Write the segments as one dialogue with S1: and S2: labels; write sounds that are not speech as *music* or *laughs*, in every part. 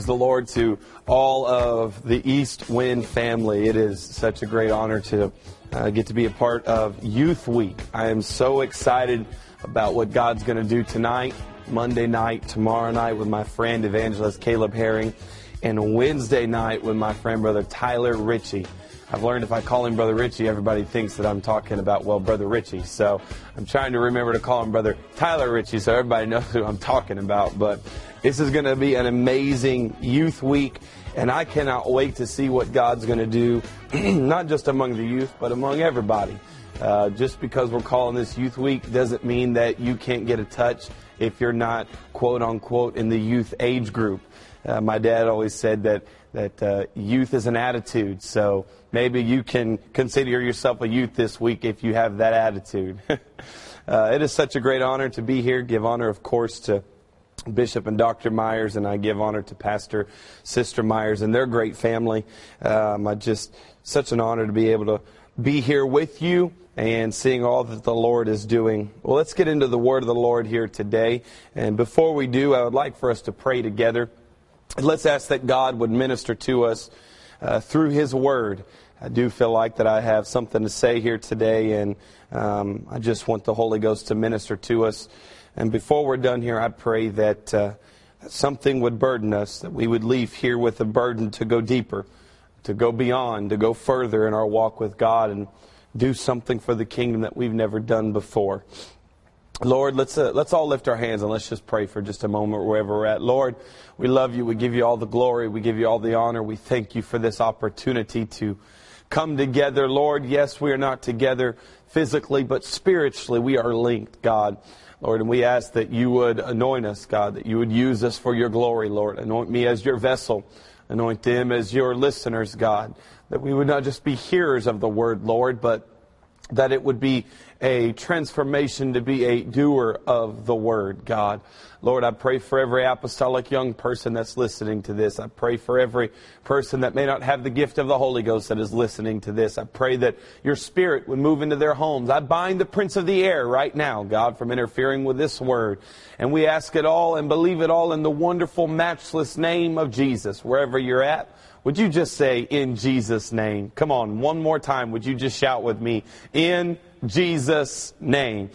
S1: Praise the Lord to all of the East Wind family. It is such a great honor to uh, get to be a part of Youth Week. I am so excited about what God's going to do tonight, Monday night, tomorrow night with my friend evangelist Caleb Herring, and Wednesday night with my friend brother Tyler Ritchie. I've learned if I call him Brother Richie, everybody thinks that I'm talking about, well, Brother Richie. So I'm trying to remember to call him Brother Tyler Ritchie so everybody *laughs* knows who I'm talking about. But this is going to be an amazing youth week, and I cannot wait to see what God's going to do, *clears throat* not just among the youth, but among everybody. Uh, just because we're calling this Youth Week doesn't mean that you can't get a touch if you're not, quote unquote, in the youth age group. Uh, my dad always said that that uh, youth is an attitude. So maybe you can consider yourself a youth this week if you have that attitude. *laughs* uh, it is such a great honor to be here. Give honor, of course, to Bishop and Dr. Myers, and I give honor to Pastor Sister Myers and their great family. Um, I just such an honor to be able to be here with you and seeing all that the Lord is doing. Well, let's get into the word of the Lord here today. And before we do, I would like for us to pray together. Let's ask that God would minister to us uh, through His Word. I do feel like that I have something to say here today, and um, I just want the Holy Ghost to minister to us. And before we're done here, I pray that, uh, something would burden us, that we would leave here with a burden to go deeper, to go beyond, to go further in our walk with God, and do something for the kingdom that we've never done before. Lord, let's, uh, let's all lift our hands and let's just pray for just a moment wherever we're at. Lord, we love you. We give you all the glory. We give you all the honor. We thank you for this opportunity to come together. Lord, yes, we are not together physically, but spiritually we are linked, God. Lord, and we ask that you would anoint us, God, that you would use us for your glory, Lord. Anoint me as your vessel. Anoint them as your listeners, God. That we would not just be hearers of the word, Lord, but that it would be a transformation to be a doer of the word, God. Lord, I pray for every apostolic young person that's listening to this. I pray for every person that may not have the gift of the Holy Ghost that is listening to this. I pray that your spirit would move into their homes. I bind the prince of the air right now, God, from interfering with this word. And we ask it all and believe it all in the wonderful, matchless name of Jesus, wherever you're at. Would you just say, in Jesus' name? Come on, one more time. Would you just shout with me, in Jesus' name?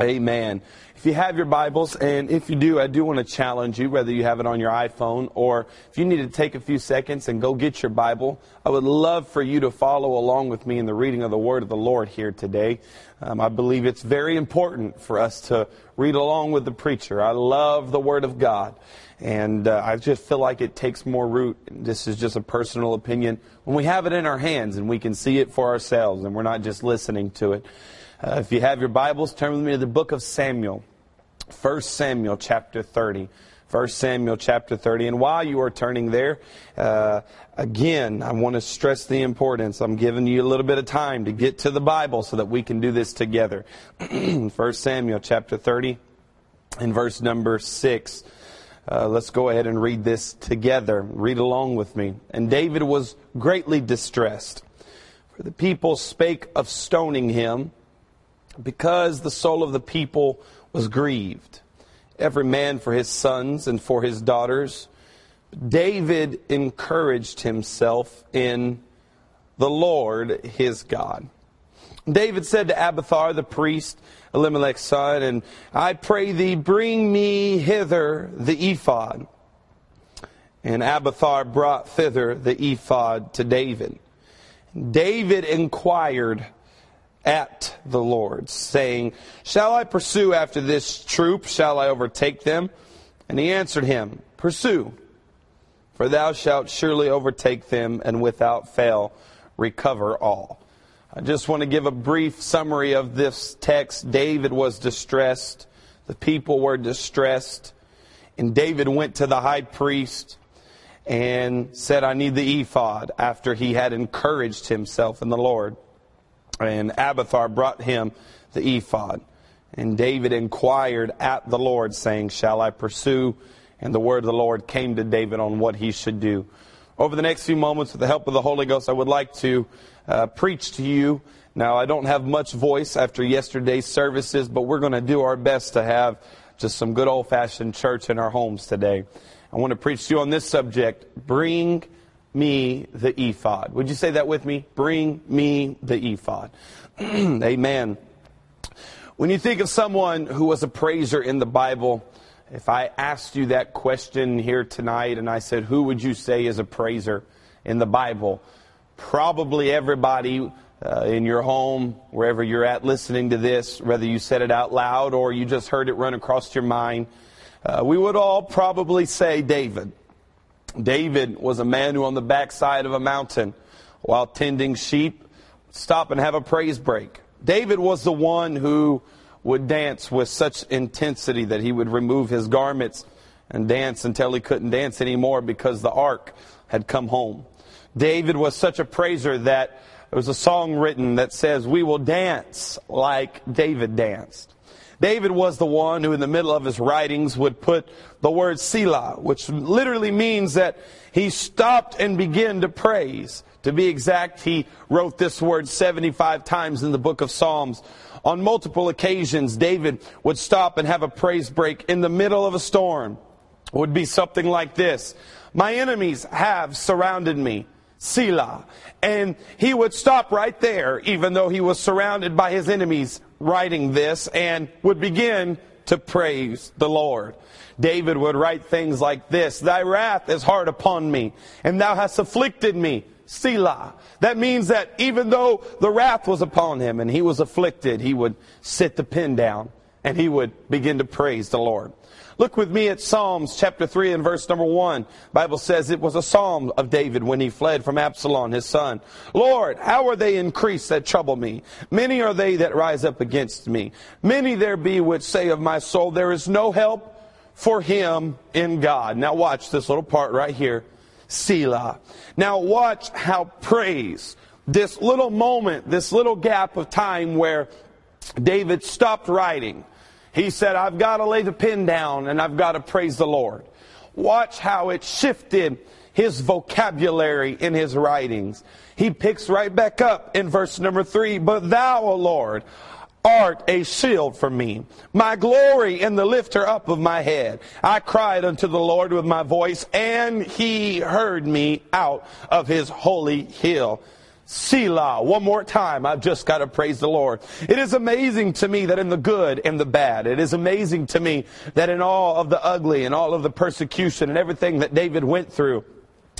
S1: Amen. If you have your Bibles, and if you do, I do want to challenge you, whether you have it on your iPhone or if you need to take a few seconds and go get your Bible, I would love for you to follow along with me in the reading of the Word of the Lord here today. Um, I believe it's very important for us to read along with the preacher. I love the Word of God. And uh, I just feel like it takes more root. This is just a personal opinion. When we have it in our hands and we can see it for ourselves and we're not just listening to it. Uh, if you have your Bibles, turn with me to the book of Samuel. 1 Samuel chapter 30. 1 Samuel chapter 30. And while you are turning there, uh, again, I want to stress the importance. I'm giving you a little bit of time to get to the Bible so that we can do this together. *clears throat* 1 Samuel chapter 30 and verse number 6. Uh, let's go ahead and read this together. Read along with me. And David was greatly distressed, for the people spake of stoning him, because the soul of the people was grieved, every man for his sons and for his daughters. David encouraged himself in the Lord his God. David said to Abiathar the priest, Elimelech's son, and I pray thee, bring me hither the ephod. And Abiathar brought thither the ephod to David. David inquired at the Lord, saying, Shall I pursue after this troop? Shall I overtake them? And he answered him, Pursue, for thou shalt surely overtake them, and without fail recover all. I just want to give a brief summary of this text. David was distressed. The people were distressed. And David went to the high priest and said, I need the ephod after he had encouraged himself in the Lord. And Abiathar brought him the ephod. And David inquired at the Lord, saying, Shall I pursue? And the word of the Lord came to David on what he should do. Over the next few moments, with the help of the Holy Ghost, I would like to uh, preach to you. Now, I don't have much voice after yesterday's services, but we're going to do our best to have just some good old fashioned church in our homes today. I want to preach to you on this subject Bring me the ephod. Would you say that with me? Bring me the ephod. *clears throat* Amen. When you think of someone who was a praiser in the Bible, if I asked you that question here tonight and I said, Who would you say is a praiser in the Bible? Probably everybody uh, in your home, wherever you're at listening to this, whether you said it out loud or you just heard it run across your mind, uh, we would all probably say David. David was a man who, on the backside of a mountain, while tending sheep, stop and have a praise break. David was the one who would dance with such intensity that he would remove his garments and dance until he couldn't dance anymore because the ark had come home. David was such a praiser that there was a song written that says, We will dance like David danced. David was the one who, in the middle of his writings, would put the word Selah, which literally means that he stopped and began to praise. To be exact, he wrote this word 75 times in the book of Psalms. On multiple occasions, David would stop and have a praise break in the middle of a storm. It would be something like this. My enemies have surrounded me. Selah. And he would stop right there, even though he was surrounded by his enemies, writing this, and would begin to praise the Lord. David would write things like this Thy wrath is hard upon me, and thou hast afflicted me. Selah. That means that even though the wrath was upon him and he was afflicted, he would sit the pen down and he would begin to praise the Lord. Look with me at Psalms chapter 3 and verse number 1. Bible says it was a psalm of David when he fled from Absalom, his son. Lord, how are they increased that trouble me? Many are they that rise up against me. Many there be which say of my soul, there is no help for him in God. Now watch this little part right here. Selah. Now watch how praise, this little moment, this little gap of time where David stopped writing. He said, I've got to lay the pen down and I've got to praise the Lord. Watch how it shifted his vocabulary in his writings. He picks right back up in verse number three, but thou, O Lord, art a shield for me, my glory and the lifter up of my head. I cried unto the Lord with my voice, and he heard me out of his holy hill. Selah. One more time. I've just got to praise the Lord. It is amazing to me that in the good and the bad, it is amazing to me that in all of the ugly and all of the persecution and everything that David went through,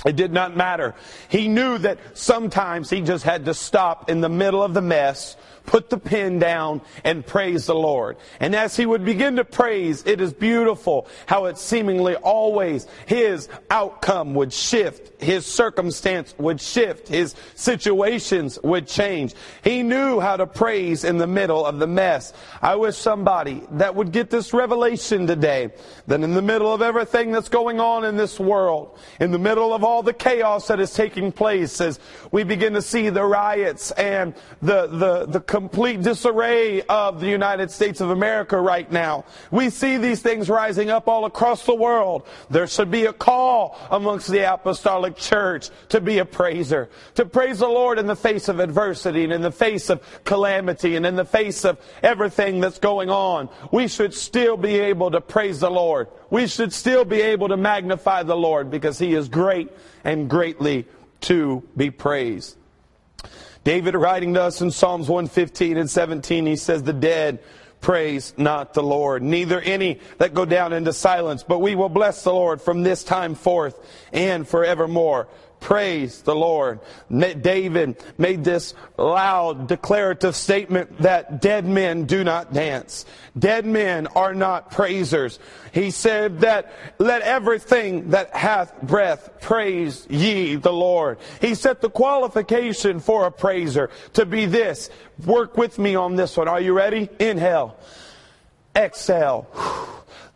S1: it did not matter. He knew that sometimes he just had to stop in the middle of the mess put the pen down and praise the Lord. And as he would begin to praise, it is beautiful how it seemingly always his outcome would shift, his circumstance would shift, his situations would change. He knew how to praise in the middle of the mess. I wish somebody that would get this revelation today that in the middle of everything that's going on in this world, in the middle of all the chaos that is taking place as we begin to see the riots and the, the, the complete disarray of the United States of America right now. We see these things rising up all across the world. There should be a call amongst the apostolic church to be a praiser, to praise the Lord in the face of adversity and in the face of calamity and in the face of everything that's going on. We should still be able to praise the Lord. We should still be able to magnify the Lord because He is great and greatly to be praised. David writing to us in Psalms 115 and 17, he says, The dead praise not the Lord, neither any that go down into silence, but we will bless the Lord from this time forth and forevermore. Praise the Lord. David made this loud declarative statement that dead men do not dance. Dead men are not praisers. He said that let everything that hath breath praise ye the Lord. He set the qualification for a praiser to be this. Work with me on this one. Are you ready? Inhale. Exhale.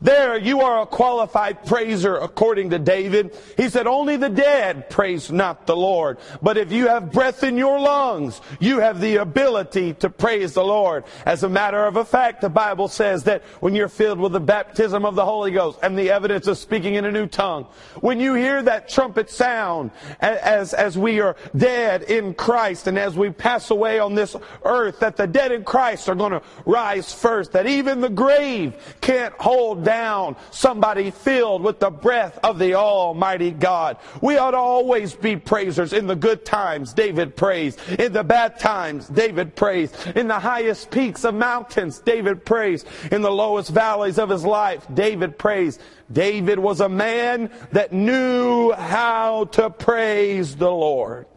S1: There you are a qualified praiser according to David. He said, only the dead praise not the Lord. But if you have breath in your lungs, you have the ability to praise the Lord. As a matter of a fact, the Bible says that when you're filled with the baptism of the Holy Ghost and the evidence of speaking in a new tongue, when you hear that trumpet sound as, as we are dead in Christ and as we pass away on this earth, that the dead in Christ are going to rise first, that even the grave can't hold down down somebody filled with the breath of the Almighty God. We ought to always be praisers. In the good times, David praised. In the bad times, David praised. In the highest peaks of mountains, David praised. In the lowest valleys of his life, David praised. David was a man that knew how to praise the Lord.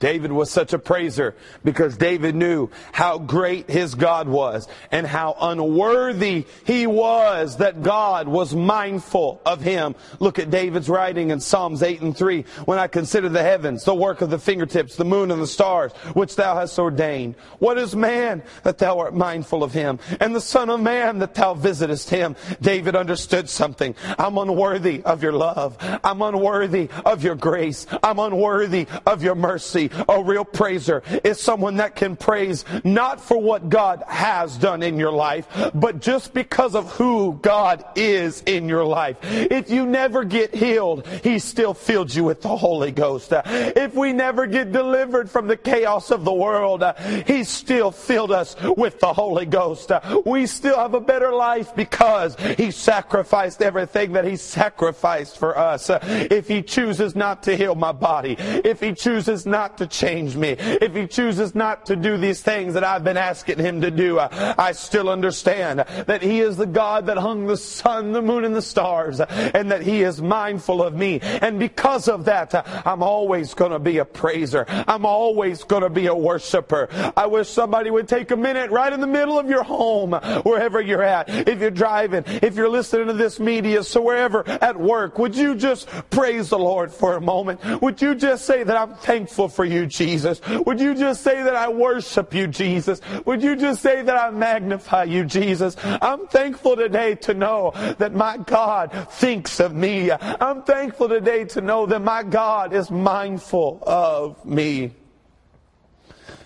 S1: David was such a praiser because David knew how great his God was and how unworthy he was that God was mindful of him. Look at David's writing in Psalms 8 and 3. When I consider the heavens, the work of the fingertips, the moon and the stars, which thou hast ordained. What is man that thou art mindful of him? And the son of man that thou visitest him? David understood something. I'm unworthy of your love. I'm unworthy of your grace. I'm unworthy of your mercy. A real praiser is someone that can praise not for what God has done in your life, but just because of who God is in your life. If you never get healed, He still filled you with the Holy Ghost. If we never get delivered from the chaos of the world, He still filled us with the Holy Ghost. We still have a better life because He sacrificed everything that He sacrificed for us. If He chooses not to heal my body, if He chooses not to change me. If he chooses not to do these things that I've been asking him to do, I still understand that he is the God that hung the sun, the moon, and the stars, and that he is mindful of me. And because of that, I'm always going to be a praiser. I'm always going to be a worshiper. I wish somebody would take a minute right in the middle of your home, wherever you're at. If you're driving, if you're listening to this media, so wherever at work, would you just praise the Lord for a moment? Would you just say that I'm thankful for you, Jesus? Would you just say that I worship you, Jesus? Would you just say that I magnify you, Jesus? I'm thankful today to know that my God thinks of me. I'm thankful today to know that my God is mindful of me.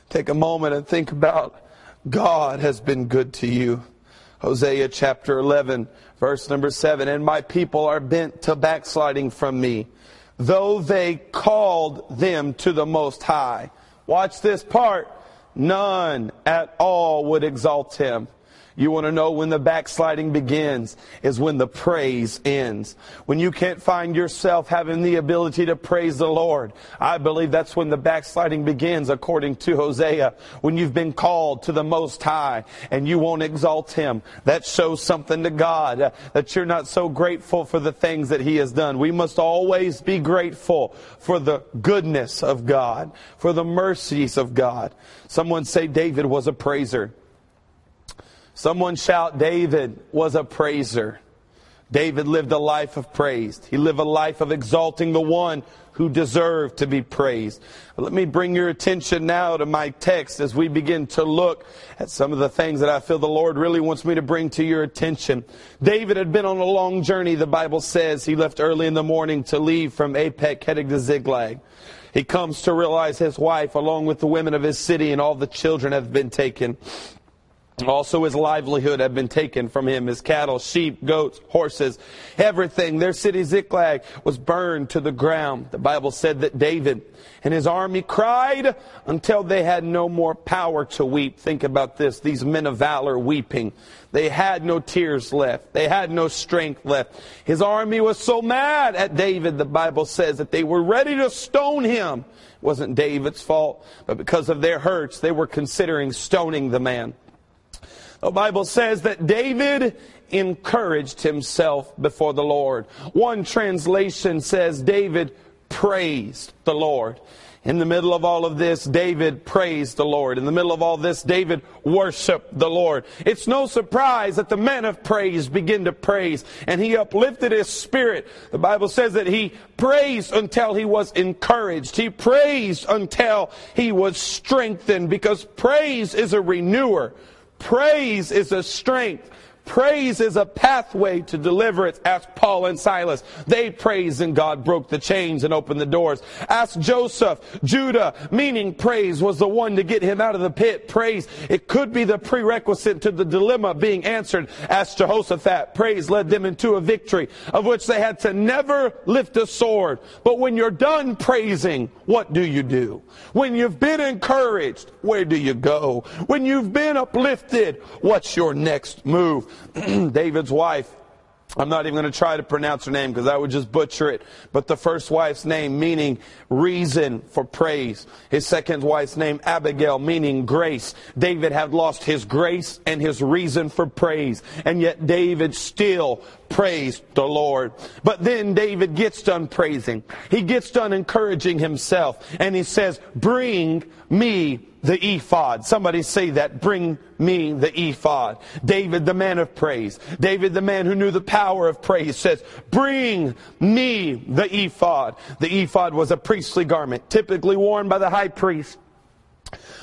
S1: Take a moment and think about God has been good to you. Hosea chapter 11, verse number 7. And my people are bent to backsliding from me though they called them to the Most High. Watch this part. None at all would exalt him. You want to know when the backsliding begins is when the praise ends. When you can't find yourself having the ability to praise the Lord. I believe that's when the backsliding begins according to Hosea. When you've been called to the Most High and you won't exalt Him. That shows something to God uh, that you're not so grateful for the things that He has done. We must always be grateful for the goodness of God, for the mercies of God. Someone say David was a praiser. Someone shout, David was a praiser. David lived a life of praise. He lived a life of exalting the one who deserved to be praised. Let me bring your attention now to my text as we begin to look at some of the things that I feel the Lord really wants me to bring to your attention. David had been on a long journey, the Bible says. He left early in the morning to leave from Aphek, heading to Ziklag. He comes to realize his wife, along with the women of his city and all the children, have been taken. Also, his livelihood had been taken from him. His cattle, sheep, goats, horses, everything. Their city Ziklag was burned to the ground. The Bible said that David and his army cried until they had no more power to weep. Think about this. These men of valor weeping. They had no tears left. They had no strength left. His army was so mad at David, the Bible says, that they were ready to stone him. It wasn't David's fault, but because of their hurts, they were considering stoning the man. The Bible says that David encouraged himself before the Lord. One translation says David praised the Lord. In the middle of all of this, David praised the Lord. In the middle of all this, David worshiped the Lord. It's no surprise that the men of praise begin to praise, and he uplifted his spirit. The Bible says that he praised until he was encouraged. He praised until he was strengthened, because praise is a renewer. Praise is a strength. Praise is a pathway to deliverance. Ask Paul and Silas. They praised and God broke the chains and opened the doors. Ask Joseph. Judah, meaning praise, was the one to get him out of the pit. Praise, it could be the prerequisite to the dilemma being answered. Ask Jehoshaphat. Praise led them into a victory of which they had to never lift a sword. But when you're done praising, what do you do? When you've been encouraged, where do you go? When you've been uplifted, what's your next move? *clears throat* David's wife, I'm not even going to try to pronounce her name because I would just butcher it. But the first wife's name meaning reason for praise. His second wife's name Abigail meaning grace. David had lost his grace and his reason for praise. And yet David still praised the Lord. But then David gets done praising. He gets done encouraging himself. And he says, bring me the ephod. Somebody say that. Bring me the ephod. David, the man of praise. David, the man who knew the power of praise, says, Bring me the ephod. The ephod was a priestly garment, typically worn by the high priest.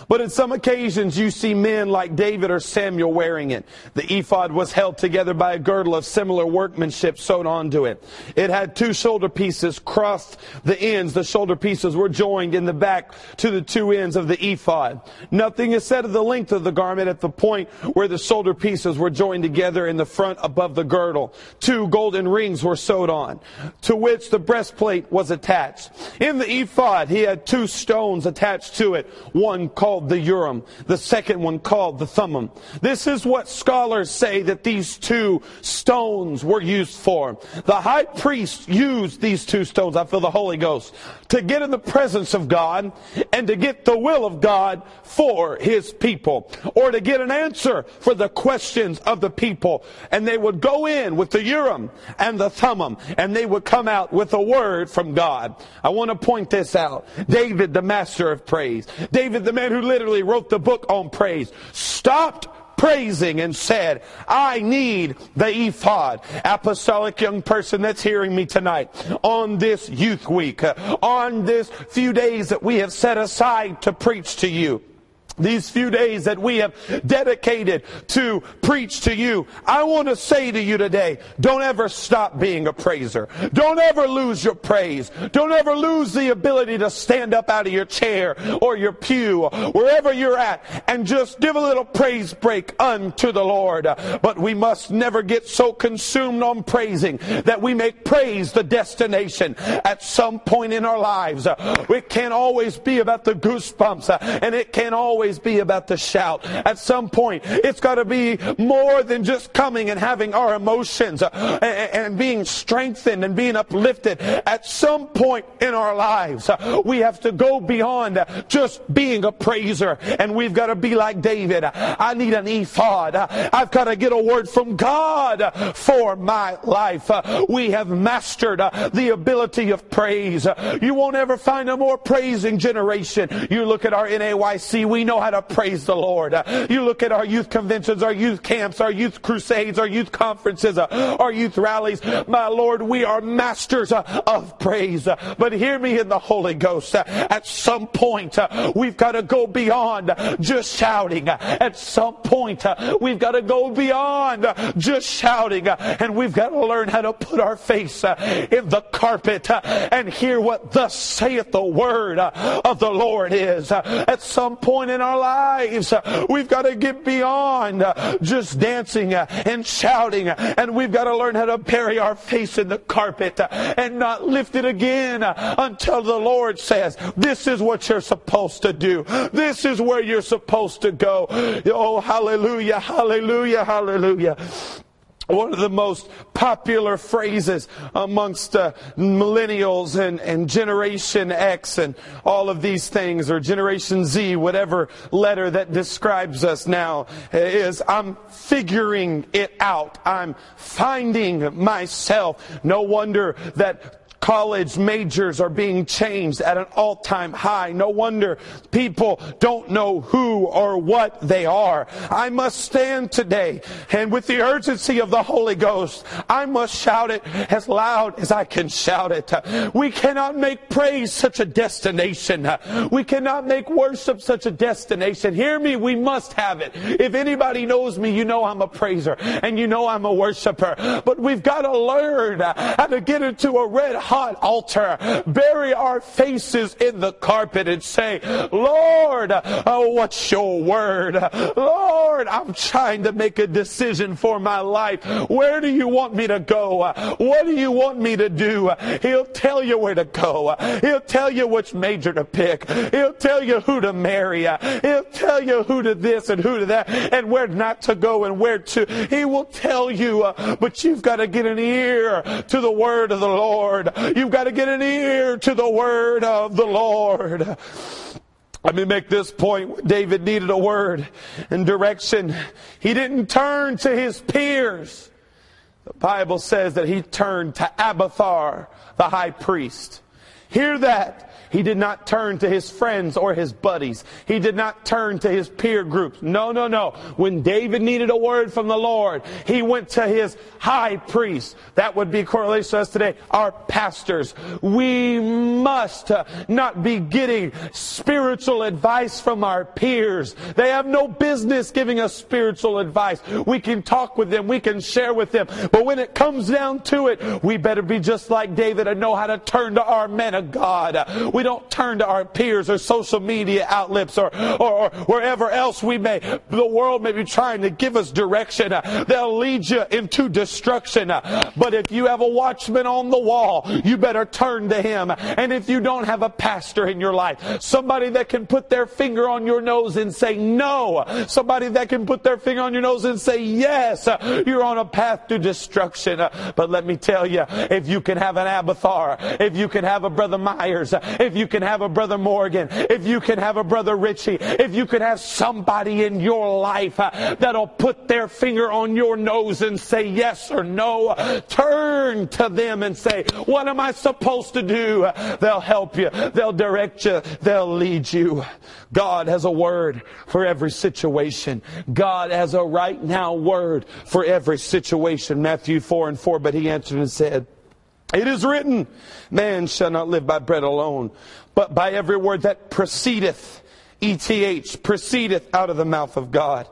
S1: But in some occasions, you see men like David or Samuel wearing it. The ephod was held together by a girdle of similar workmanship sewed onto it. It had two shoulder pieces crossed the ends. The shoulder pieces were joined in the back to the two ends of the ephod. Nothing is said of the length of the garment at the point where the shoulder pieces were joined together in the front above the girdle. Two golden rings were sewed on, to which the breastplate was attached. In the ephod, he had two stones attached to it, one called called the Urim, the second one called the Thummim. This is what scholars say that these two stones were used for. The high priest used these two stones, I feel the Holy Ghost, to get in the presence of God and to get the will of God for his people, or to get an answer for the questions of the people. And they would go in with the Urim and the Thummim, and they would come out with a word from God. I want to point this out. David, the master of praise. David, the man who literally wrote the book on praise, stopped praising and said, I need the ephod. Apostolic young person that's hearing me tonight on this youth week, uh, on this few days that we have set aside to preach to you these few days that we have dedicated to preach to you, I want to say to you today, don't ever stop being a praiser. Don't ever lose your praise. Don't ever lose the ability to stand up out of your chair or your pew, wherever you're at, and just give a little praise break unto the Lord. But we must never get so consumed on praising that we make praise the destination at some point in our lives. It can't always be about the goosebumps, and it can't always always be about the shout. At some point, it's got to be more than just coming and having our emotions uh, and, and, being strengthened and being uplifted. At some point in our lives, uh, we have to go beyond just being a praiser and we've got to be like David. I need an ephod. I've got to get a word from God for my life. We have mastered the ability of praise. You won't ever find a more praising generation. You look at our NAYC, we know how to praise the Lord. You look at our youth conventions, our youth camps, our youth crusades, our youth conferences, our youth rallies. My Lord, we are masters of praise. But hear me in the Holy Ghost. At some point, we've got to go beyond just shouting. At some point, we've got to go beyond just shouting. And we've got to learn how to put our face in the carpet and hear what thus saith the word of the Lord is. At some point in our our lives. We've got to get beyond just dancing and shouting, and we've got to learn how to bury our face in the carpet and not lift it again until the Lord says, This is what you're supposed to do. This is where you're supposed to go. Oh, hallelujah, hallelujah, hallelujah one of the most popular phrases amongst uh, millennials and, and Generation X and all of these things, or Generation Z, whatever letter that describes us now, is I'm figuring it out. I'm finding myself. No wonder that College majors are being changed at an all time high. No wonder people don't know who or what they are. I must stand today and with the urgency of the Holy Ghost, I must shout it as loud as I can shout it. We cannot make praise such a destination. We cannot make worship such a destination. Hear me, we must have it. If anybody knows me, you know I'm a praiser and you know I'm a worshiper. But we've got to learn how to get into a red hot altar, bury our faces in the carpet and say, Lord, oh, what's your word? Lord, I'm trying to make a decision for my life. Where do you want me to go? What do you want me to do? He'll tell you where to go. He'll tell you which major to pick. He'll tell you who to marry. He'll tell you who to this and who to that and where not to go and where to. He will tell you, but you've got to get an ear to the word of the Lord. You've got to get an ear to the word of the Lord. Let me make this point. David needed a word and direction. He didn't turn to his peers. The Bible says that he turned to Abiathar, the high priest. Hear that. He did not turn to his friends or his buddies. He did not turn to his peer groups. No, no, no. When David needed a word from the Lord, he went to his high priest. That would be correlation to us today, our pastors. We must not be getting spiritual advice from our peers. They have no business giving us spiritual advice. We can talk with them, we can share with them. But when it comes down to it, we better be just like David and know how to turn to our men of God. We we don't turn to our peers or social media outlets or, or, or wherever else we may, the world may be trying to give us direction. They'll lead you into destruction. But if you have a watchman on the wall, you better turn to him. And if you don't have a pastor in your life, somebody that can put their finger on your nose and say no, somebody that can put their finger on your nose and say yes, you're on a path to destruction. But let me tell you, if you can have an Abiathar, if you can have a Brother Myers, if if you can have a brother Morgan, if you can have a brother Richie, if you can have somebody in your life uh, that'll put their finger on your nose and say yes or no, turn to them and say, what am I supposed to do? They'll help you. They'll direct you. They'll lead you. God has a word for every situation. God has a right now word for every situation. Matthew 4 and 4, but he answered and said, it is written, man shall not live by bread alone, but by every word that proceedeth, ETH, proceedeth out of the mouth of God.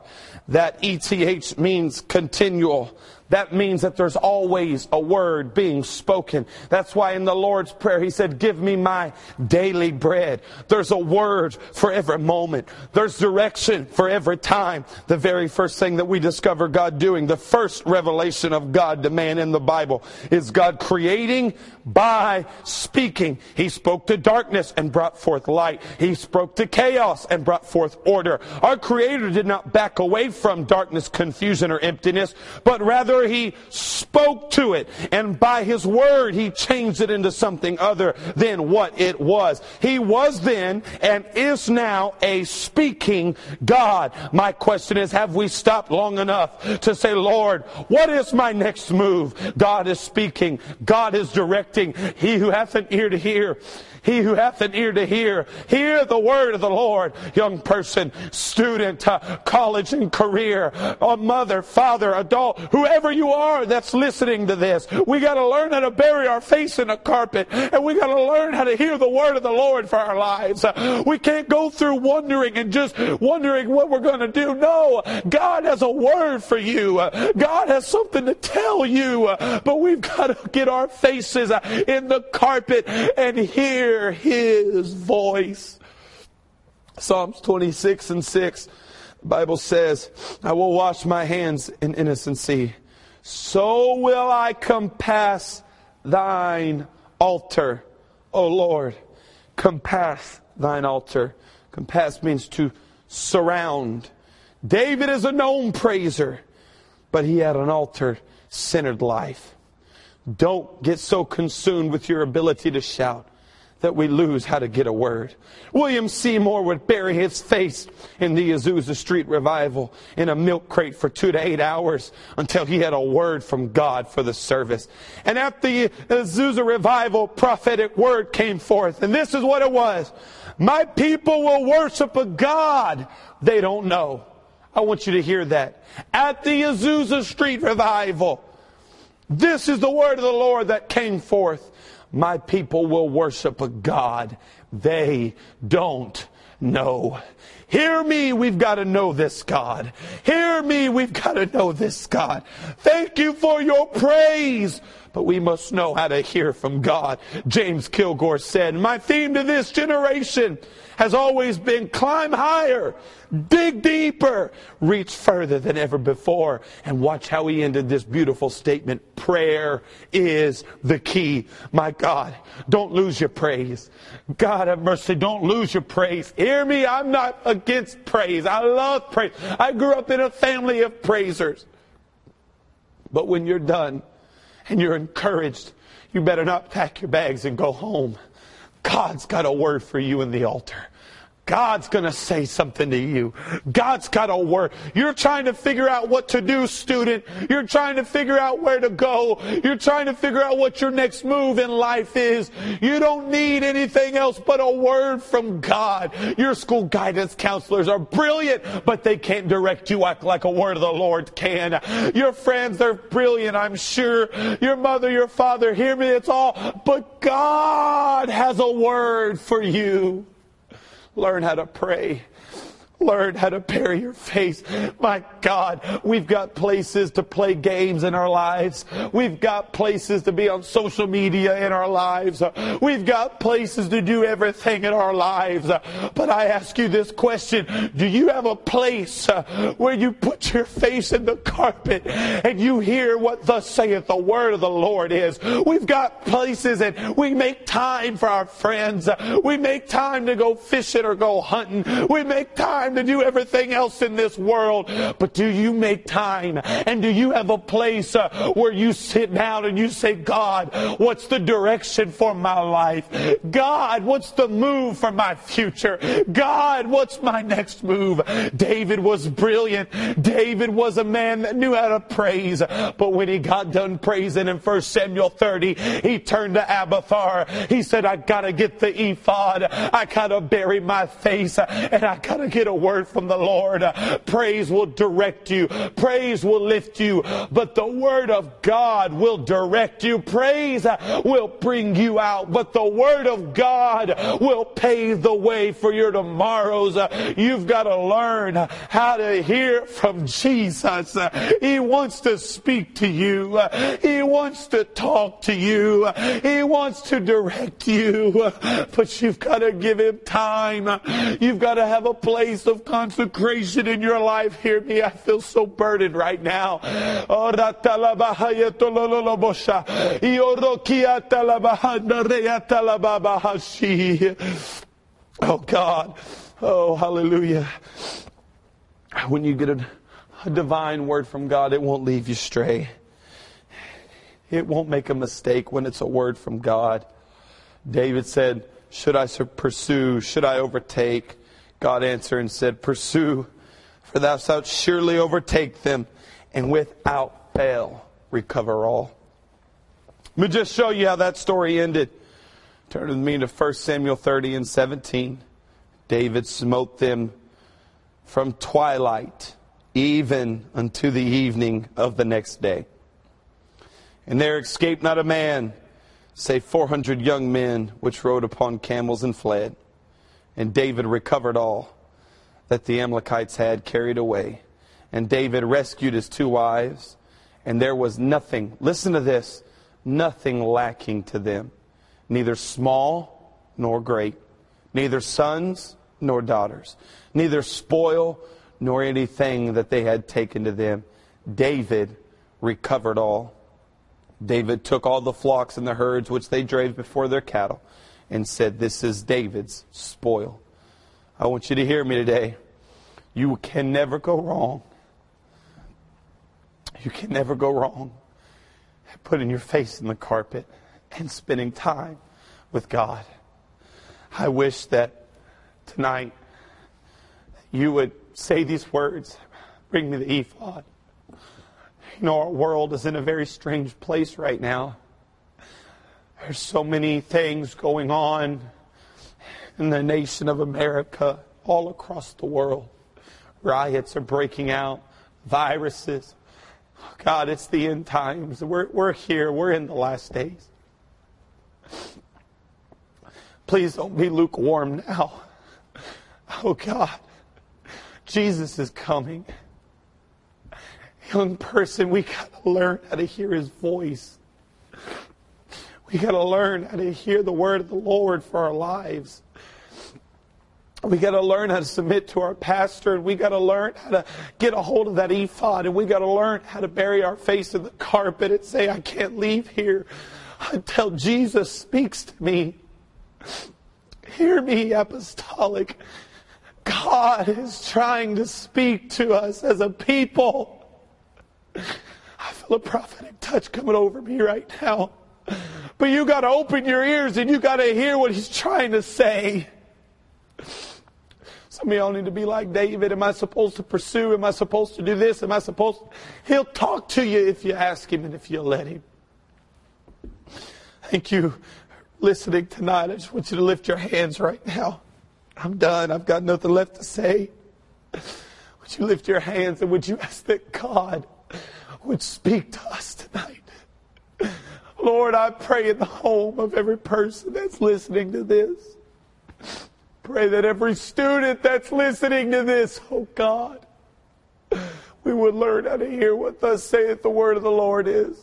S1: That ETH means continual. That means that there's always a word being spoken. That's why in the Lord's Prayer, He said, Give me my daily bread. There's a word for every moment. There's direction for every time. The very first thing that we discover God doing, the first revelation of God to man in the Bible, is God creating by speaking. He spoke to darkness and brought forth light. He spoke to chaos and brought forth order. Our Creator did not back away from darkness, confusion, or emptiness, but rather he spoke to it, and by his word he changed it into something other than what it was. He was then and is now a speaking God. My question is, have we stopped long enough to say, Lord, what is my next move? God is speaking. God is directing. He who hath an ear to hear, he who hath an ear to hear, hear the word of the Lord. Young person, student, uh, college and career, a mother, father, adult, whoever you are that's listening to this, we got to learn how to bury our face in a carpet and we got to learn how to hear the word of the Lord for our lives. Uh, we can't go through wondering and just wondering what we're going to do. No, God has a word for you. Uh, God has something to tell you, uh, but we've got to get our faces uh, in the carpet and hear hear his voice. Psalms 26 and 6, the Bible says, I will wash my hands in innocency. So will I compass thine altar, O Lord. Compass thine altar. Compass means to surround. David is a known praiser, but he had an altar centered life. Don't get so consumed with your ability to shout that we lose how to get a word. William Seymour would bury his face in the Azusa Street revival in a milk crate for two to eight hours until he had a word from God for the service. And at the Azusa revival, prophetic word came forth. And this is what it was. My people will worship a God they don't know. I want you to hear that. At the Azusa Street revival, this is the word of the Lord that came forth my people will worship a God they don't know. Hear me, we've got to know this God. Hear me, we've got to know this God. Thank you for your praise, but we must know how to hear from God. James Kilgore said, My theme to this generation has always been climb higher, dig deeper, reach further than ever before. And watch how he ended this beautiful statement prayer is the key. My God, don't lose your praise. God have mercy, don't lose your praise. Hear me, I'm not against praise. I love praise. I grew up in a family of praisers. But when you're done and you're encouraged, you better not pack your bags and go home. God's got a word for you in the altar. God's going to say something to you. God's got a word. You're trying to figure out what to do, student. You're trying to figure out where to go. You're trying to figure out what your next move in life is. You don't need anything else but a word from God. Your school guidance counselors are brilliant, but they can't direct you like, a word of the Lord can. Your friends they're brilliant, I'm sure. Your mother, your father, hear me, it's all. But God has a word for you. Learn how to pray. Learn how to bury your face. My God, we've got places to play games in our lives. We've got places to be on social media in our lives. We've got places to do everything in our lives. But I ask you this question Do you have a place uh, where you put your face in the carpet and you hear what thus saith the word of the Lord is? We've got places and we make time for our friends. We make time to go fishing or go hunting. We make time time to do everything else in this world. But do you make time? And do you have a place uh, where you sit down and you say, God, what's the direction for my life? God, what's the move for my future? God, what's my next move? David was brilliant. David was a man that knew how to praise. But when he got done praising in 1 Samuel 30, he turned to Abiathar. He said, I gotta get the ephod. I gotta bury my face and I gotta get a word from the Lord. Praise will direct you. Praise will lift you. But the word of God will direct you. Praise will bring you out. But the word of God will pave the way for your tomorrows. You've got to learn how to hear from Jesus. He wants to speak to you. He wants to talk to you. He wants to direct you. But you've got to give him time. You've got to have a place of consecration in your life, hear me. I feel so burdened right now. Oh God. Oh, hallelujah. When you get a, a divine word from God, it won't leave you stray. It won't make a mistake when it's a word from God. David said, Should I pursue? Should I overtake? God answered and said, Pursue, for thou shalt surely overtake them, and without fail recover all. Let me just show you how that story ended. Turn with me to 1 Samuel 30 and 17. David smote them from twilight even unto the evening of the next day. And there escaped not a man, save 400 young men which rode upon camels and fled. And David recovered all that the Amalekites had carried away. And David rescued his two wives, and there was nothing, listen to this, nothing lacking to them, neither small nor great, neither sons nor daughters, neither spoil nor anything that they had taken to them. David recovered all. David took all the flocks and the herds which they drave before their cattle and said, This is David's spoil. I want you to hear me today. You can never go wrong. You can never go wrong putting your face in the carpet and spending time with God. I wish that tonight you would say these words Bring me the ephod. You know, our world is in a very strange place right now. There's so many things going on in the nation of America, all across the world. Riots are breaking out, viruses. God, it's the end times. We're, we're here. We're in the last days. Please don't be lukewarm now. Oh, God. Jesus is coming. Young person, we got to learn how to hear his voice. We got to learn how to hear the word of the Lord for our lives. We got to learn how to submit to our pastor, and we got to learn how to get a hold of that ephod, and we got to learn how to bury our face in the carpet and say, I can't leave here until Jesus speaks to me. Hear me, apostolic. God is trying to speak to us as a people. I feel a prophetic touch coming over me right now. But you got to open your ears and you got to hear what he's trying to say. Some of need to be like David. Am I supposed to pursue? Am I supposed to do this? Am I supposed to? He'll talk to you if you ask him and if you let him. Thank you listening tonight. I just want you to lift your hands right now. I'm done. I've got nothing left to say. Would you lift your hands and would you ask that God would speak to us tonight? Lord, I pray in the home of every person that's listening to this. Pray that every student that's listening to this, oh God, we would learn how to hear what thus saith the word of the Lord is.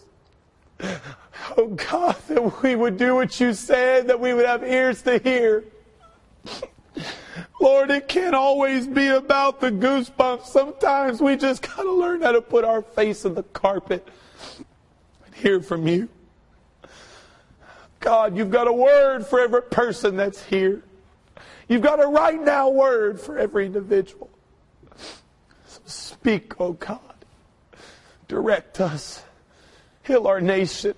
S1: Oh God, that we would do what you said, that we would have ears to hear. Lord, it can't always be about the goosebumps. Sometimes we just got to learn how to put our face in the carpet and hear from you. God, you've got a word for every person that's here. You've got a right now word for every individual. So speak, oh God. Direct us. Heal our nation.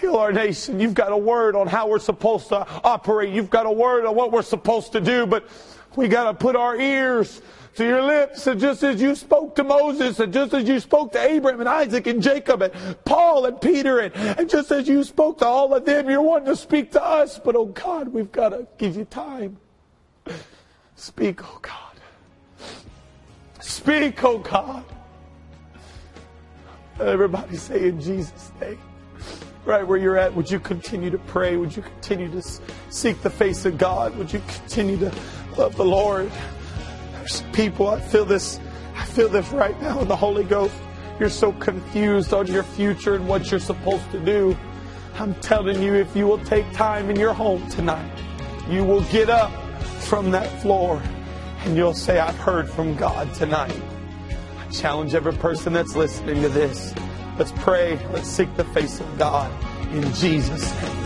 S1: Heal our nation. You've got a word on how we're supposed to operate. You've got a word on what we're supposed to do, but we got to put our ears to your lips. And just as you spoke to Moses, and just as you spoke to Abraham and Isaac and Jacob and Paul and Peter, and, and just as you spoke to all of them, you're wanting to speak to us. But oh God, we've got to give you time. Speak, oh God. Speak, oh God. Everybody say in Jesus' name right where you're at, would you continue to pray? Would you continue to seek the face of God? Would you continue to love the Lord? There's people, I feel this, I feel this right now in the Holy Ghost. You're so confused on your future and what you're supposed to do. I'm telling you, if you will take time in your home tonight, you will get up from that floor and you'll say, I've heard from God tonight. I challenge every person that's listening to this. Let's pray. Let's seek the face of God in Jesus' name.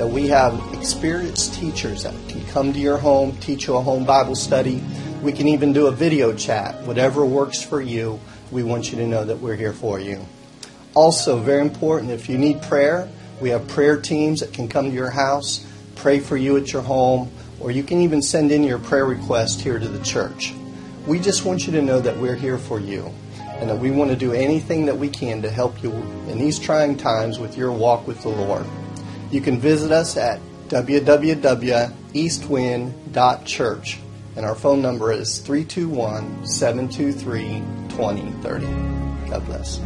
S2: that we have experienced teachers that can come to your home, teach you a home Bible study. We can even do a video chat. Whatever works for you, we want you to know that we're here for you. Also, very important, if you need prayer, we have prayer teams that can come to your house, pray for you at your home, or you can even send in your prayer request here to the church. We just want you to know that we're here for you and that we want to do anything that we can to help you in these trying times with your walk with the Lord. You can visit us at www.eastwind.church, and our phone number is 321 723 2030. God bless.